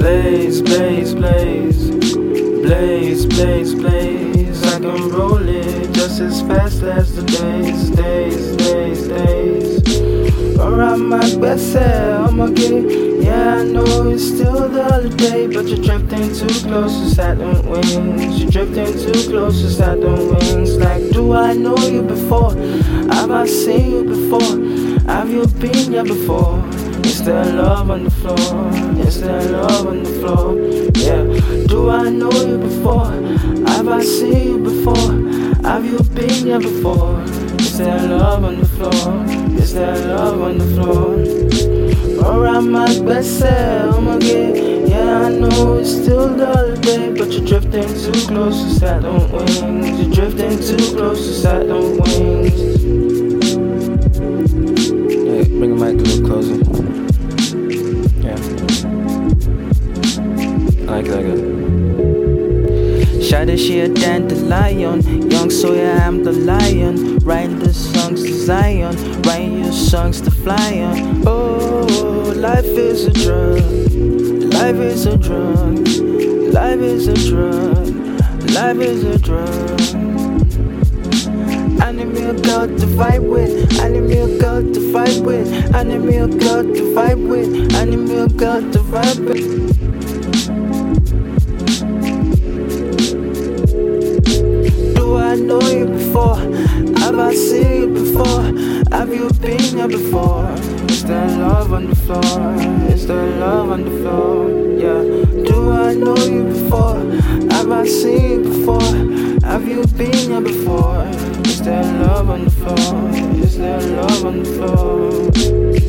blaze, blaze, blaze, blaze, blaze, blaze. I can roll it just as fast as the days, days, days, days. Around my best self, I'ma. Yeah, I know it's still the holiday, but you're drifting too close to Saturn wings. You're drifting too close to Saturn wings. Like, do I know you before? Have I seen you before? Have you been here before? Is there love on the floor? Is there love on the floor? Yeah. Do I know you before? Have I seen you before? Have you been here before? Is there love on the floor? Is there love on the floor? Around my best self, get. Yeah, I know it's still the holiday, but you're drifting too close to Saturn wings. You're drifting too close to Saturn wings. It. Shada she a dandelion, young yeah I'm the lion. Writing the songs to Zion, writing your songs to fly on. Oh, life is a drug, life is a drug, life is a drug, life is a drug. I need me a girl to fight with. I need me a girl to fight with. I need me a girl to fight with. I need me a girl to fight with. I seen you before? Have you been here before? Is there love on the floor? Is there love on the floor? Yeah. Do I know you before? Have I seen you before? Have you been here before? Is there love on the floor? Is there love on the floor?